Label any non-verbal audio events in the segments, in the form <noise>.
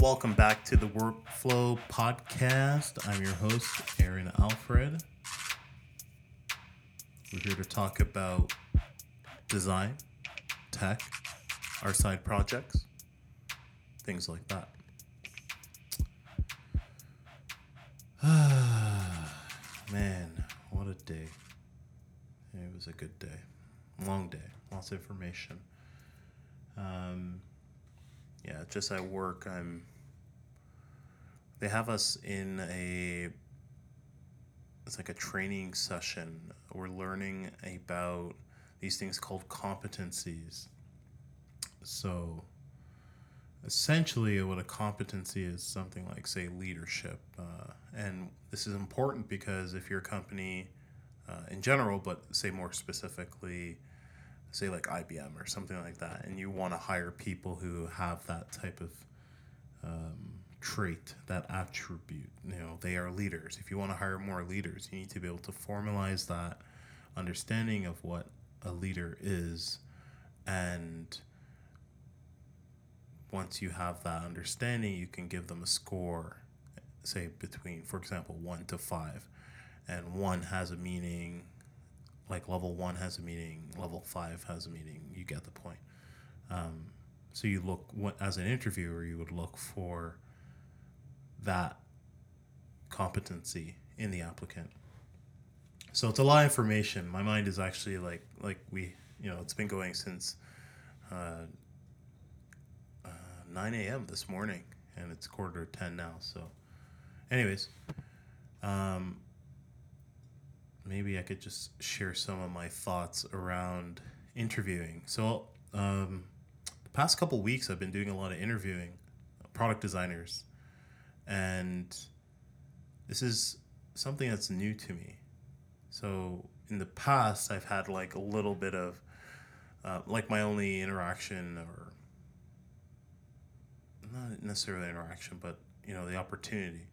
Welcome back to the Workflow Podcast. I'm your host, Aaron Alfred. We're here to talk about design, tech, our side projects, things like that. <sighs> Man, what a day. It was a good day. Long day, lots of information. Um, yeah, just at work, I'm. They have us in a. It's like a training session. We're learning about these things called competencies. So, essentially, what a competency is something like, say, leadership. Uh, and this is important because if your company, uh, in general, but say more specifically, say like IBM or something like that, and you want to hire people who have that type of um, trait, that attribute, you know, they are leaders. If you want to hire more leaders, you need to be able to formalize that understanding of what a leader is. And once you have that understanding, you can give them a score, say between, for example, one to five. And one has a meaning like level one has a meaning, level five has a meaning. You get the point. Um, so you look as an interviewer, you would look for that competency in the applicant. So it's a lot of information. My mind is actually like like we you know it's been going since uh, uh, 9 a.m. this morning, and it's quarter to 10 now. So, anyways, um, maybe I could just share some of my thoughts around interviewing. So, um, the past couple weeks, I've been doing a lot of interviewing product designers, and this is something that's new to me. So, in the past, I've had like a little bit of uh, like my only interaction, or not necessarily interaction, but you know, the opportunity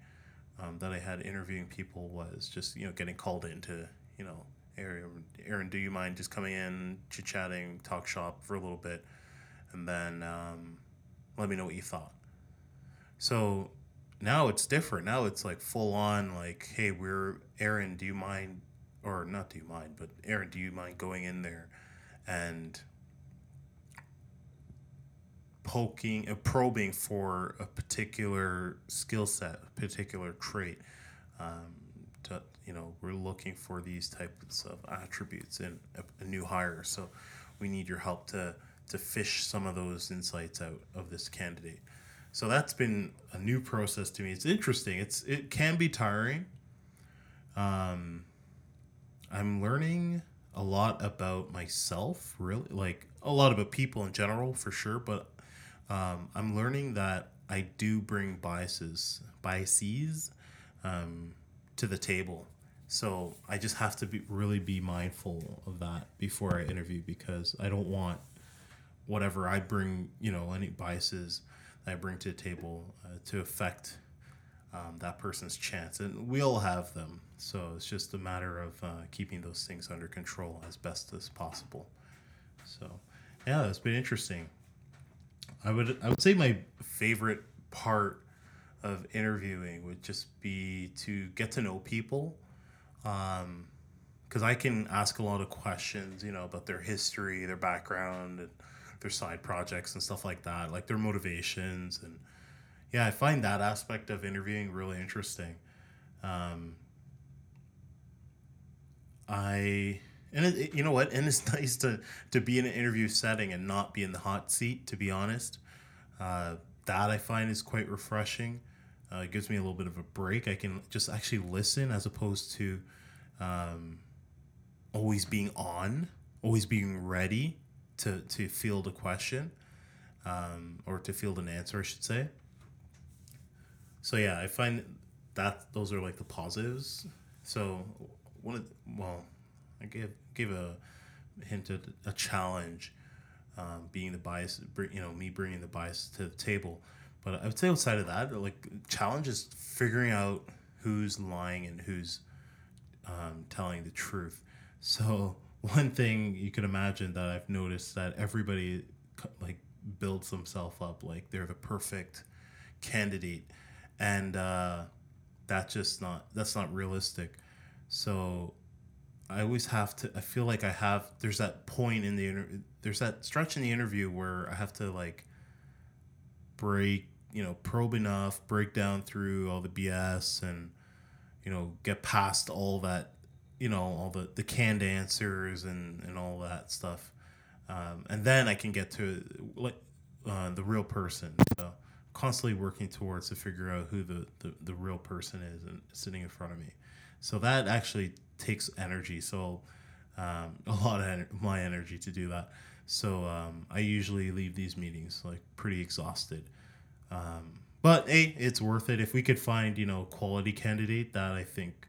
um, that I had interviewing people was just you know getting called into you know Aaron, Aaron, do you mind just coming in, chit chatting, talk shop for a little bit, and then um, let me know what you thought. So now it's different. Now it's like full on like, hey, we're Aaron, do you mind, or not do you mind, but Aaron, do you mind going in there and poking, uh, probing for a particular skill set, a particular trait. Um, to, you know, we're looking for these types of attributes in a, a, new hire. So we need your help to to fish some of those insights out of this candidate. So that's been a new process to me. It's interesting. It's it can be tiring. Um, I'm learning a lot about myself, really, like a lot about people in general, for sure. But um, I'm learning that I do bring biases, biases, um, to the table. So I just have to be really be mindful of that before I interview because I don't want whatever I bring, you know, any biases that I bring to the table uh, to affect um, that person's chance. And we all have them. So it's just a matter of uh, keeping those things under control as best as possible. So, yeah, it's been interesting. I would I would say my favorite part of interviewing would just be to get to know people. Um, because I can ask a lot of questions, you know, about their history, their background, their side projects and stuff like that, like their motivations. And yeah, I find that aspect of interviewing really interesting. Um, I and it, it, you know what, and it's <laughs> nice to to be in an interview setting and not be in the hot seat. To be honest, uh, that I find is quite refreshing. Uh, it gives me a little bit of a break. I can just actually listen as opposed to um, always being on, always being ready to, to field a question um, or to field an answer, I should say. So yeah, I find that those are like the positives. So one of well, I gave gave a hint at a challenge, um, being the bias, you know, me bringing the bias to the table. But I would say outside of that, like challenge is figuring out who's lying and who's um, telling the truth. So <laughs> one thing you can imagine that I've noticed that everybody like builds themselves up like they're the perfect candidate, and uh, that's just not that's not realistic. So I always have to. I feel like I have. There's that point in the inter, There's that stretch in the interview where I have to like break, you know, probe enough, break down through all the BS, and you know, get past all that, you know, all the the canned answers and and all that stuff, um, and then I can get to like uh, the real person. So constantly working towards to figure out who the, the, the real person is and sitting in front of me. So that actually takes energy. So um, <laughs> a lot of en- my energy to do that. So um, I usually leave these meetings like pretty exhausted. Um, but hey, it's worth it. If we could find you know quality candidate, that I think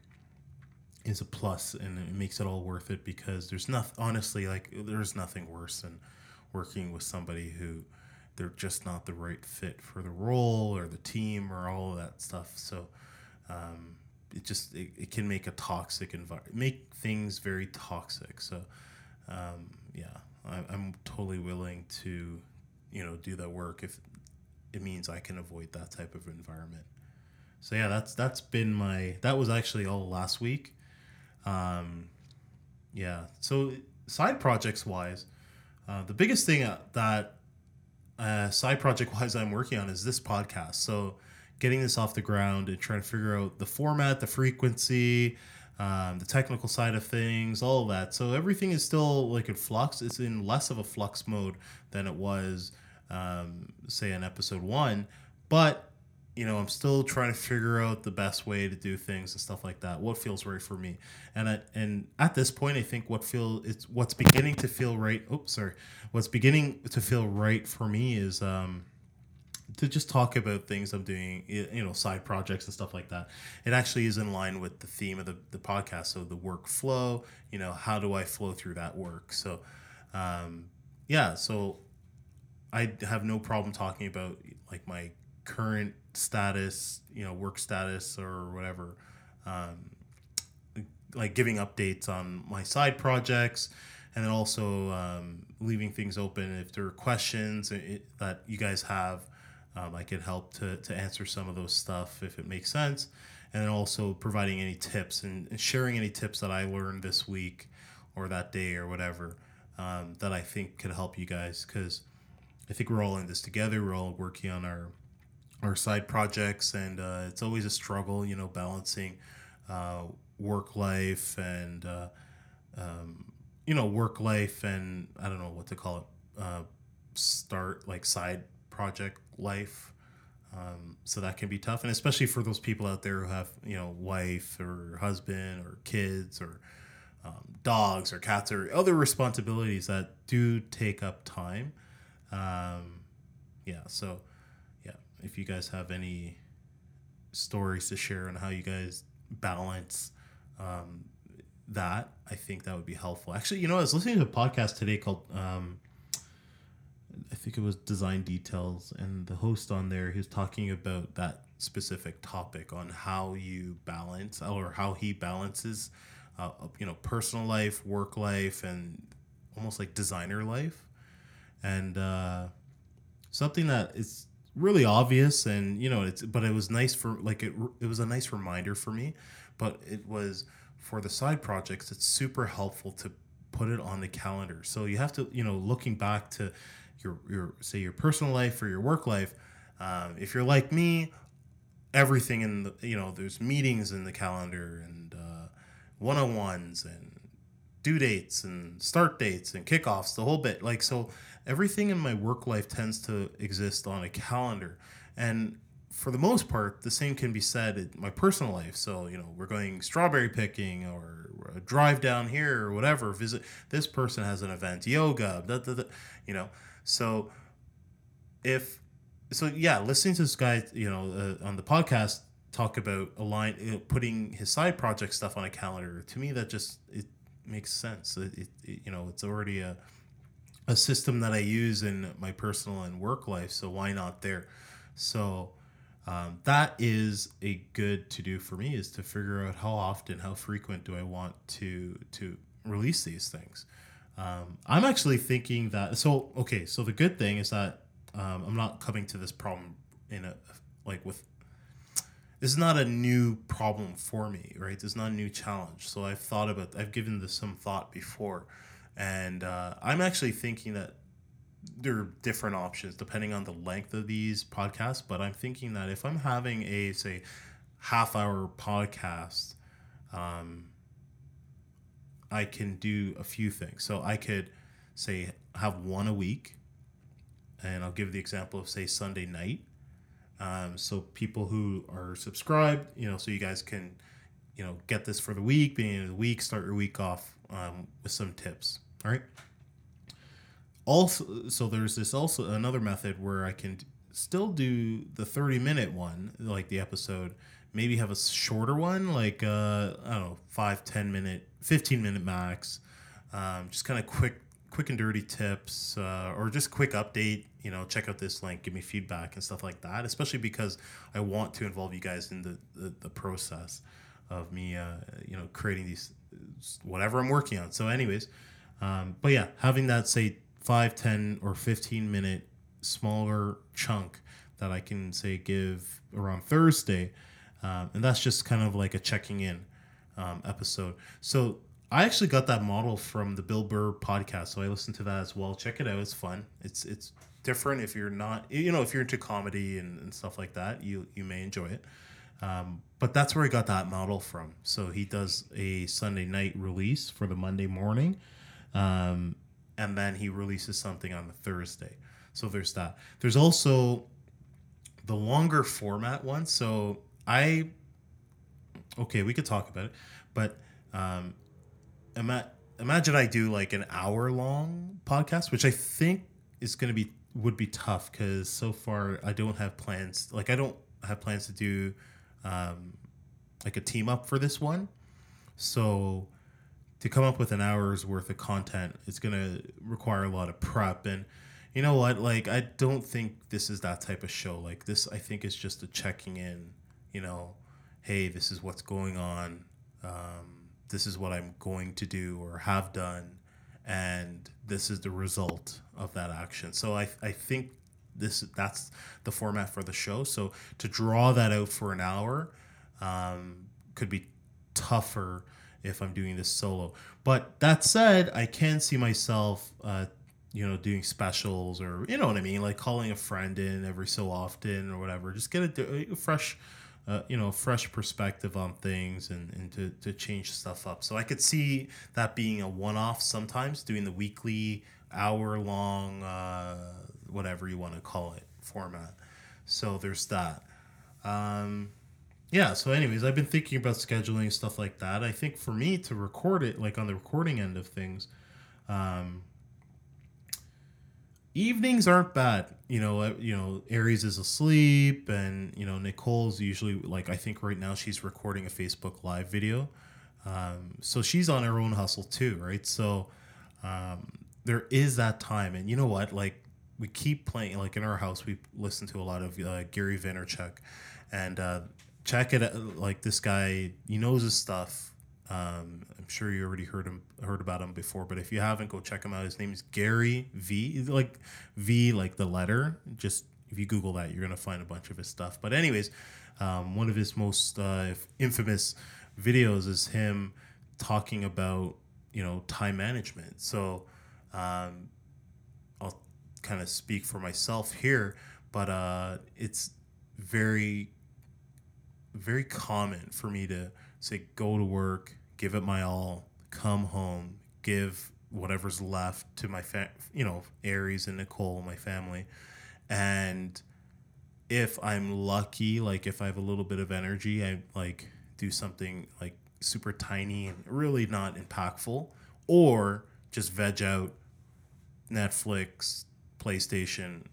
is a plus, and it makes it all worth it because there's nothing. Honestly, like there's nothing worse than working with somebody who they're just not the right fit for the role or the team or all of that stuff. So um, it just it, it can make a toxic environment, make things very toxic. So um, yeah, I, I'm totally willing to you know do that work if it means I can avoid that type of environment. So yeah, that's that's been my that was actually all last week. Um, yeah. So side projects wise, uh, the biggest thing that uh, side project <laughs> wise I'm working on is this podcast. So getting this off the ground and trying to figure out the format, the frequency, um, the technical side of things, all of that. So everything is still like in flux. It's in less of a flux mode than it was, um, say, in episode one. But you know, I'm still trying to figure out the best way to do things and stuff like that. What feels right for me, and at and at this point, I think what feel it's what's beginning to feel right. Oops, sorry. What's beginning to feel right for me is um, to just talk about things I'm doing, you know, side projects and stuff like that. It actually is in line with the theme of the, the podcast. So the workflow, you know, how do I flow through that work? So, um, yeah, so I have no problem talking about like my current status, you know, work status or whatever. Um, like giving updates on my side projects and then also um, leaving things open if there are questions that you guys have. Um, I could help to, to answer some of those stuff if it makes sense. And also providing any tips and, and sharing any tips that I learned this week or that day or whatever um, that I think could help you guys because I think we're all in this together. We're all working on our our side projects, and uh, it's always a struggle, you know, balancing uh, work life and uh, um, you know work life and I don't know what to call it, uh, start like side project life. Um, so that can be tough, and especially for those people out there who have you know wife or husband or kids or um, dogs or cats or other responsibilities that do take up time. Um, yeah, so yeah, if you guys have any stories to share on how you guys balance um, that, I think that would be helpful. Actually, you know, I was listening to a podcast today called, um, I think it was Design Details, and the host on there, he was talking about that specific topic on how you balance or how he balances, uh, you know, personal life, work life, and almost like designer life. And uh, something that is really obvious and you know it's but it was nice for like it it was a nice reminder for me but it was for the side projects it's super helpful to put it on the calendar so you have to you know looking back to your your say your personal life or your work life um, if you're like me everything in the you know there's meetings in the calendar and uh, one-on-ones and due dates and start dates and kickoffs the whole bit like so everything in my work life tends to exist on a calendar. And for the most part, the same can be said in my personal life. So, you know, we're going strawberry picking or a drive down here or whatever, visit this person has an event, yoga, da, da, da, you know. So, if, so yeah, listening to this guy, you know, uh, on the podcast talk about align, you know, putting his side project stuff on a calendar, to me, that just, it makes sense. It, it, it you know, it's already a, a system that I use in my personal and work life. So why not there? So um, that is a good to do for me is to figure out how often, how frequent do I want to to release these things. Um, I'm actually thinking that. So okay, so the good thing is that um, I'm not coming to this problem in a like with this is not a new problem for me, right? This is not a new challenge. So I've thought about, I've given this some thought before, and uh, I'm actually thinking that there are different options depending on the length of these podcasts. But I'm thinking that if I'm having a say half hour podcast, um, I can do a few things. So I could say have one a week, and I'll give the example of say Sunday night um, so people who are subscribed, you know, so you guys can, you know, get this for the week, beginning of the week, start your week off um, with some tips. All right. Also, so there's this also another method where I can still do the 30 minute one, like the episode, maybe have a shorter one, like, uh, I don't know, five, 10 minute, 15 minute max. Um, just kind of quick quick and dirty tips uh, or just quick update you know check out this link give me feedback and stuff like that especially because i want to involve you guys in the the, the process of me uh, you know creating these whatever i'm working on so anyways um, but yeah having that say five, ten, or 15 minute smaller chunk that i can say give around thursday um, and that's just kind of like a checking in um, episode so I actually got that model from the Bill Burr podcast, so I listened to that as well. Check it out; it's fun. It's it's different. If you're not, you know, if you're into comedy and, and stuff like that, you you may enjoy it. Um, but that's where I got that model from. So he does a Sunday night release for the Monday morning, um, and then he releases something on the Thursday. So there's that. There's also the longer format one. So I, okay, we could talk about it, but um, ima- imagine I do like an hour long podcast, which I think is going to be would be tough because so far I don't have plans. Like I don't have plans to do um, like a team up for this one. So to come up with an hour's worth of content, it's going to require a lot of prep and. You know what? Like, I don't think this is that type of show. Like, this, I think, is just a checking in. You know, hey, this is what's going on. Um, this is what I'm going to do or have done, and this is the result of that action. So I, I think this that's the format for the show. So to draw that out for an hour um, could be tougher if I'm doing this solo. But that said, I can see myself, uh, you know, doing specials or you know what I mean, like calling a friend in every so often or whatever. Just get a, a fresh uh, you know, fresh perspective on things and, and to, to change stuff up. So I could see that being a one off sometimes, doing the weekly, hour long, uh, whatever you want to call it, format. So there's that. Um, yeah, so, anyways, I've been thinking about scheduling stuff like that. I think for me to record it, like on the recording end of things, um, evenings aren't bad. You know, uh, you know, Aries is asleep, and you know, Nicole's usually like I think right now she's recording a Facebook Live video, um, so she's on her own hustle too, right? So um, there is that time, and you know what? Like we keep playing, like in our house, we listen to a lot of uh, Gary Vaynerchuk, and uh, check it. Like this guy, he knows his stuff. Um, I'm sure you already heard him heard about him before, but if you haven't, go check him out. His name is Gary V, like V, like the letter. Just if you Google that, you're gonna find a bunch of his stuff. But anyways, um, one of his most uh, infamous videos is him talking about you know time management. So um, I'll kind of speak for myself here, but uh, it's very very common for me to say go to work give it my all, come home, give whatever's left to my fa- you know Aries and Nicole, my family, and if I'm lucky, like if I have a little bit of energy, I like do something like super tiny and really not impactful, or just veg out Netflix, PlayStation,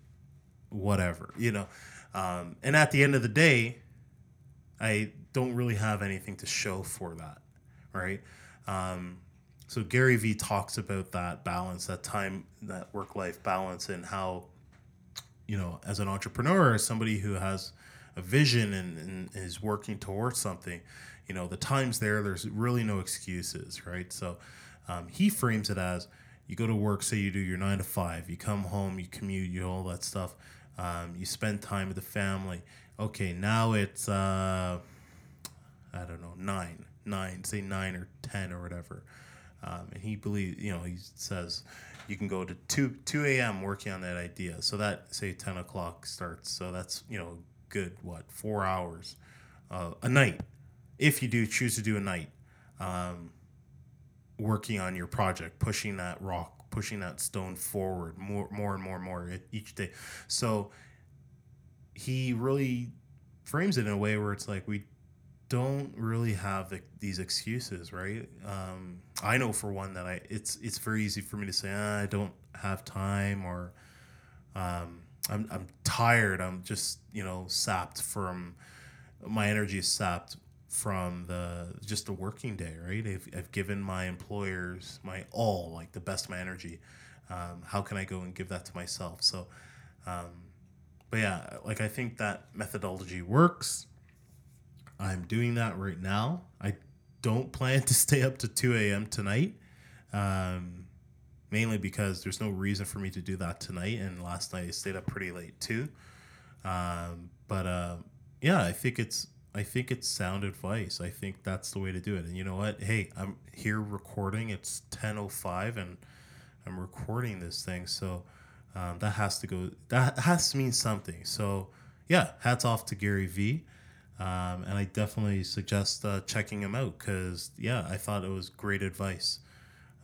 whatever, you know. Um, and at the end of the day, I don't really have anything to show for that right? Um, so Gary Vee talks about that balance, that time, that work life balance, and how, you know, as an entrepreneur, as somebody who has a vision and, and is working towards something, you know, the times there, there's really no excuses, right? So um, he frames it as you go to work, say you do your nine to five, you come home, you commute, you all that stuff. Um, you spend time with the family. Okay, now it's uh, I don't know nine, nine, say nine or ten or whatever. Um, and he believes, you know, he says you can go to two two a.m. working on that idea. So that say ten o'clock starts. So that's you know good what four hours uh, a night if you do choose to do a night um, working on your project, pushing that rock, pushing that stone forward more, more and more and more each day. So he really frames it in a way where it's like we don't really have the, these excuses, right? Um, I know for one that I it's it's very easy for me to say ah, I don't have time or um, I'm I'm tired. I'm just you know sapped from my energy is sapped from the just the working day, right? I've, I've given my employers my all, like the best of my energy. Um, how can I go and give that to myself? So, um, but yeah, like I think that methodology works. I'm doing that right now. I don't plan to stay up to 2 a.m. tonight, um, mainly because there's no reason for me to do that tonight. And last night I stayed up pretty late too. Um, but uh, yeah, I think it's I think it's sound advice. I think that's the way to do it. And you know what? Hey, I'm here recording. It's 10:05 and I'm recording this thing. So um, that has to go that has to mean something. So yeah, hats off to Gary Vee. Um, and I definitely suggest uh, checking him out because yeah, I thought it was great advice.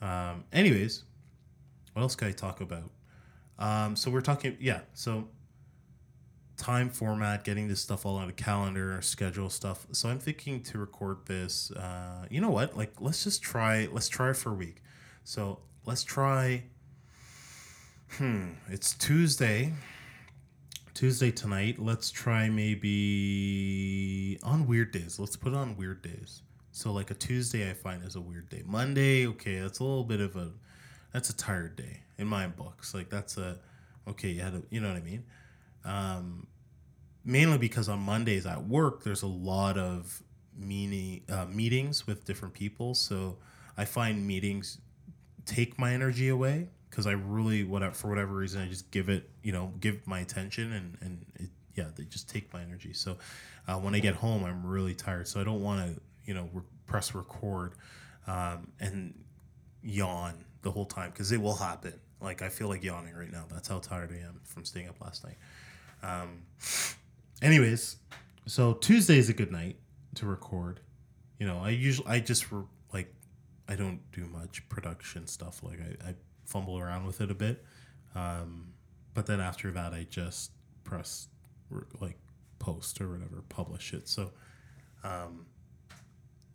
Um, anyways, what else can I talk about? Um, so we're talking yeah. So time format, getting this stuff all on a calendar, schedule stuff. So I'm thinking to record this. Uh, you know what? Like, let's just try. Let's try for a week. So let's try. Hmm. It's Tuesday. Tuesday tonight. Let's try maybe on weird days. Let's put on weird days. So like a Tuesday, I find is a weird day. Monday, okay, that's a little bit of a, that's a tired day in my books. Like that's a, okay, you had to, you know what I mean. Um, mainly because on Mondays at work, there's a lot of meaning, uh, meetings with different people. So I find meetings take my energy away because I really, whatever, for whatever reason, I just give it, you know, give my attention and, and it, yeah, they just take my energy. So uh, when I get home, I'm really tired. So I don't want to, you know, re- press record um, and yawn the whole time because it will happen. Like I feel like yawning right now. That's how tired I am from staying up last night. Um, anyways, so Tuesday is a good night to record. You know, I usually I just re- like I don't do much production stuff. Like I, I fumble around with it a bit, um, but then after that I just press like post or whatever, publish it. So, um,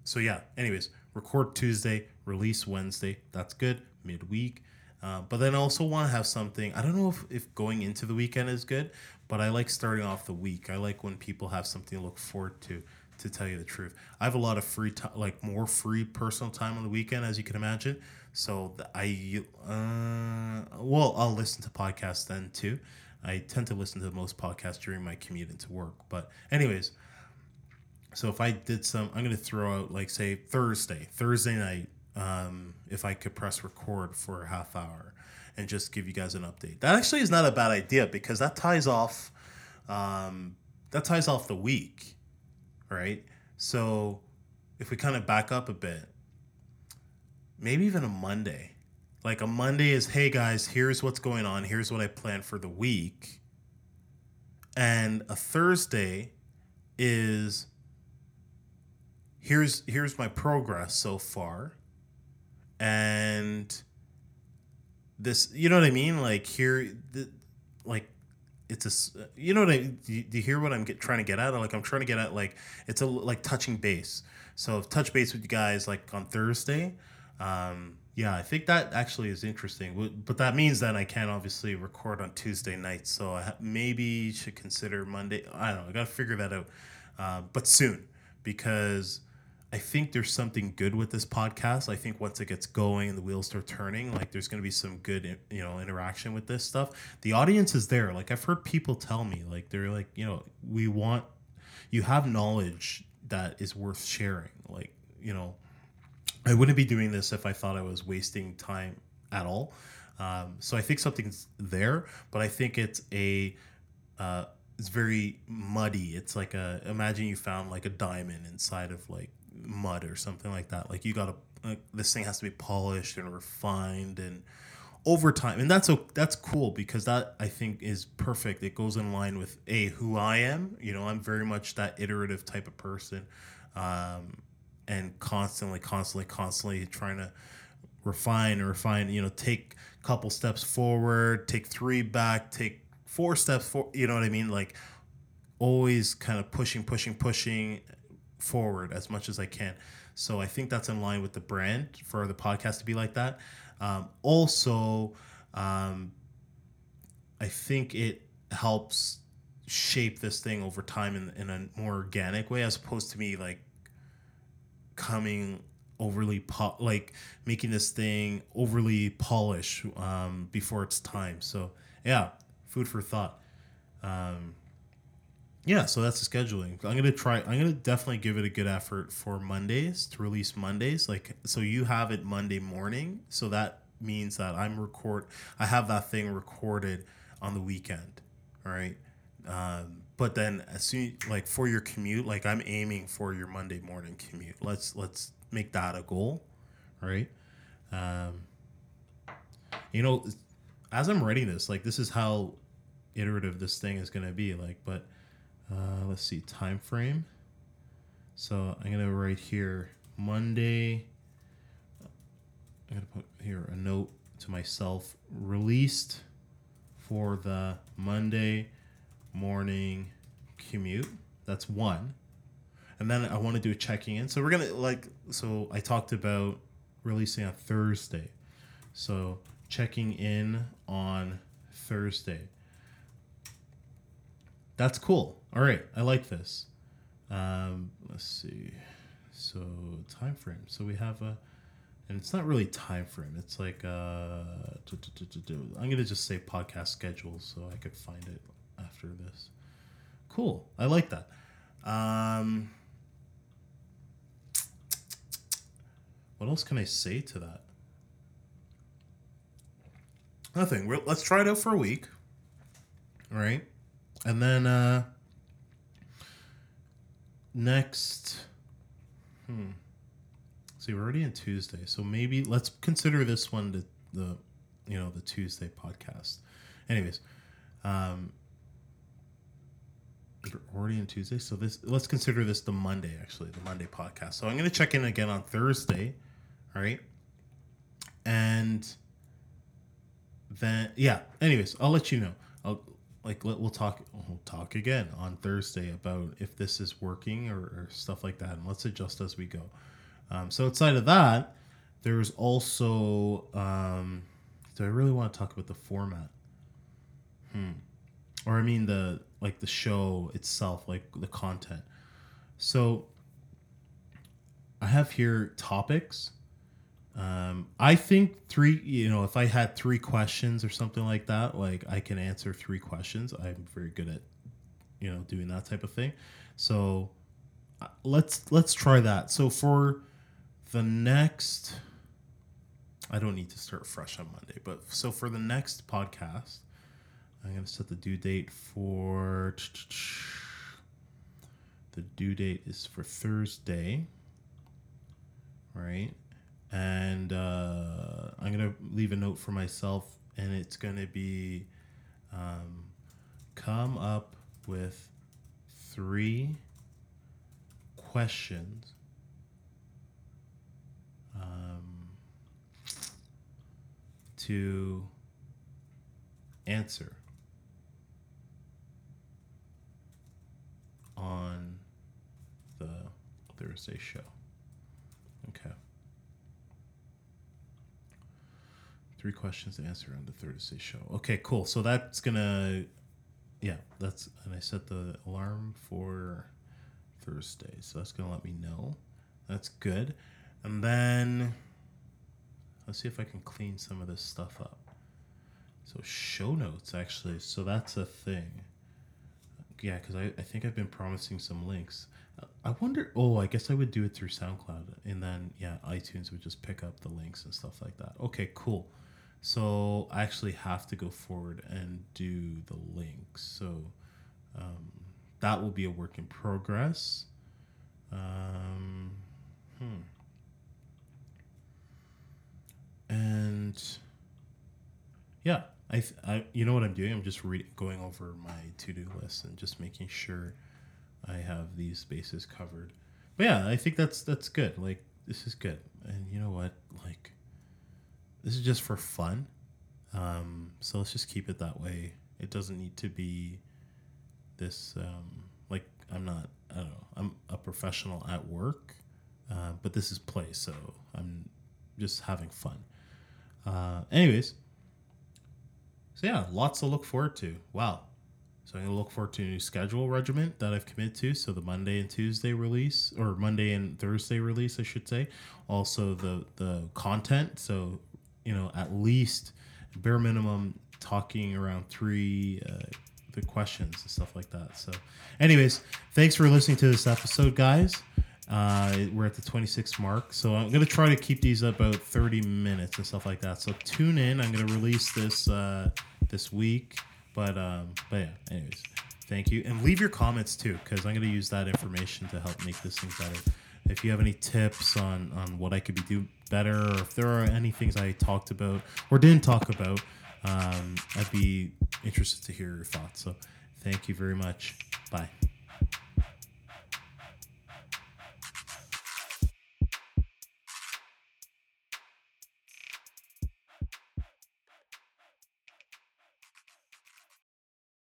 so yeah. Anyways, record Tuesday, release Wednesday. That's good. Midweek. Uh, but then I also want to have something. I don't know if, if going into the weekend is good, but I like starting off the week. I like when people have something to look forward to. To tell you the truth, I have a lot of free time, like more free personal time on the weekend, as you can imagine. So I, uh, well, I'll listen to podcasts then too. I tend to listen to most podcasts during my commute into work. But anyways, so if I did some, I'm gonna throw out like say Thursday, Thursday night. Um, if I could press record for a half hour, and just give you guys an update. That actually is not a bad idea because that ties off um, that ties off the week, right? So if we kind of back up a bit, maybe even a Monday. Like a Monday is, hey guys, here's what's going on. Here's what I plan for the week. And a Thursday is here's here's my progress so far. And this you know what i mean like here the, like it's a you know what i do you, hear what i'm get, trying to get at? Like i'm trying to get at like it's a like touching base. So touch base with you guys like on thursday. Um yeah i think that actually is interesting. But that means that i can't obviously record on tuesday night. So i maybe should consider monday i don't know i gotta figure that out. Uh, but soon because I think there's something good with this podcast. I think once it gets going and the wheels start turning, like there's going to be some good, you know, interaction with this stuff. The audience is there. Like I've heard people tell me, like they're like, you know, we want you have knowledge that is worth sharing. Like, you know, I wouldn't be doing this if I thought I was wasting time at all. Um, so I think something's there, but I think it's a uh, it's very muddy. It's like a imagine you found like a diamond inside of like mud or something like that. Like you got to like, this thing has to be polished and refined and over time and that's a, that's cool because that i think is perfect it goes in line with a who i am you know i'm very much that iterative type of person um, and constantly constantly constantly trying to refine and refine you know take a couple steps forward take three back take four steps for you know what i mean? Like always kind of pushing pushing pushing forward as much as i can. So i think that's in line with the brand for the podcast to be like that. Um, also, um, I think it helps shape this thing over time in, in a more organic way as opposed to me like coming overly po- like making this thing overly polished um, before its time. So yeah food for thought um, yeah, so that's the scheduling. I'm gonna try. I'm gonna definitely give it a good effort for Mondays to release Mondays. Like, so you have it Monday morning. So that means that I'm record. I have that thing recorded on the weekend. All right. Um, but then as soon like for your commute, like I'm aiming for your Monday morning commute. Let's let's make that a goal. Right. Um, you know, as I'm writing this, like this is how iterative this thing is gonna be. Like, but uh, let's see, time frame. So I'm gonna write here Monday. I'm gonna put here a note to myself released for the Monday morning commute. That's one. And then I want to do a checking in. So we're gonna like so I talked about releasing on Thursday. So checking in on Thursday. That's cool. All right, I like this. Um, let's see. So time frame. So we have a, and it's not really time frame. It's like uh, I'm gonna just say podcast schedule so I could find it after this. Cool. I like that. Um, what else can I say to that? Nothing. We're, let's try it out for a week. All right, and then. Uh, next hmm. See we're already in tuesday so maybe let's consider this one the, the you know the tuesday podcast. Anyways um we're already in tuesday so this let's consider this the monday actually the monday podcast. So i'm to check in again on thursday all right? And then yeah anyways i'll let you know. I'll like we'll talk we'll talk again on Thursday about if this is working or, or stuff like that, and let's adjust as we go. Um, so outside of that, there's also um, do I really want to talk about the format? Hmm. Or I mean the like the show itself, like the content. So I have here topics um, I think three, you know, if I had three questions or something like that, like I can answer three questions. I'm very good at, you know, doing that type of thing. So uh, let's let's try that. So for the next, I don't need to start fresh on Monday, but so for the next podcast, I'm gonna set the due date for. The due date is for Thursday. Right and uh, I'm gonna leave a note for myself, and it's gonna be um, come up with three questions um, to answer on the Thursday show. Okay. Three questions to answer on the Thursday show. Okay, cool. So that's gonna, yeah, that's and I set the alarm for Thursday, so that's gonna let me know. That's good. And then let's see if I can clean some of this stuff up. So show notes actually. So that's a thing. Yeah, because I, I think I've been promising some links. I wonder. Oh, I guess I would do it through SoundCloud, and then yeah, iTunes would just pick up the links and stuff like that. Okay, cool. So I actually have to go forward and do the links. So um, that will be a work in progress. Um, hmm. And yeah, I, th- I, you know what I'm doing? I'm just re- going over my to do list and just making sure I have these bases covered. But yeah, I think that's that's good. Like this is good, and you know what? This is just for fun. Um, so let's just keep it that way. It doesn't need to be this. Um, like I'm not. I don't know. I'm a professional at work, uh, but this is play, so I'm just having fun. Uh, anyways, so yeah, lots to look forward to. Wow. So I'm gonna look forward to a new schedule regiment that I've committed to. So the Monday and Tuesday release, or Monday and Thursday release, I should say. Also the the content. So you know, at least bare minimum talking around three uh, the questions and stuff like that. So, anyways, thanks for listening to this episode, guys. Uh, we're at the 26 mark, so I'm gonna try to keep these about 30 minutes and stuff like that. So tune in. I'm gonna release this uh, this week, but um, but yeah. Anyways, thank you, and leave your comments too, because I'm gonna use that information to help make this thing better. If you have any tips on on what I could be do better, or if there are any things I talked about or didn't talk about, um, I'd be interested to hear your thoughts. So, thank you very much. Bye.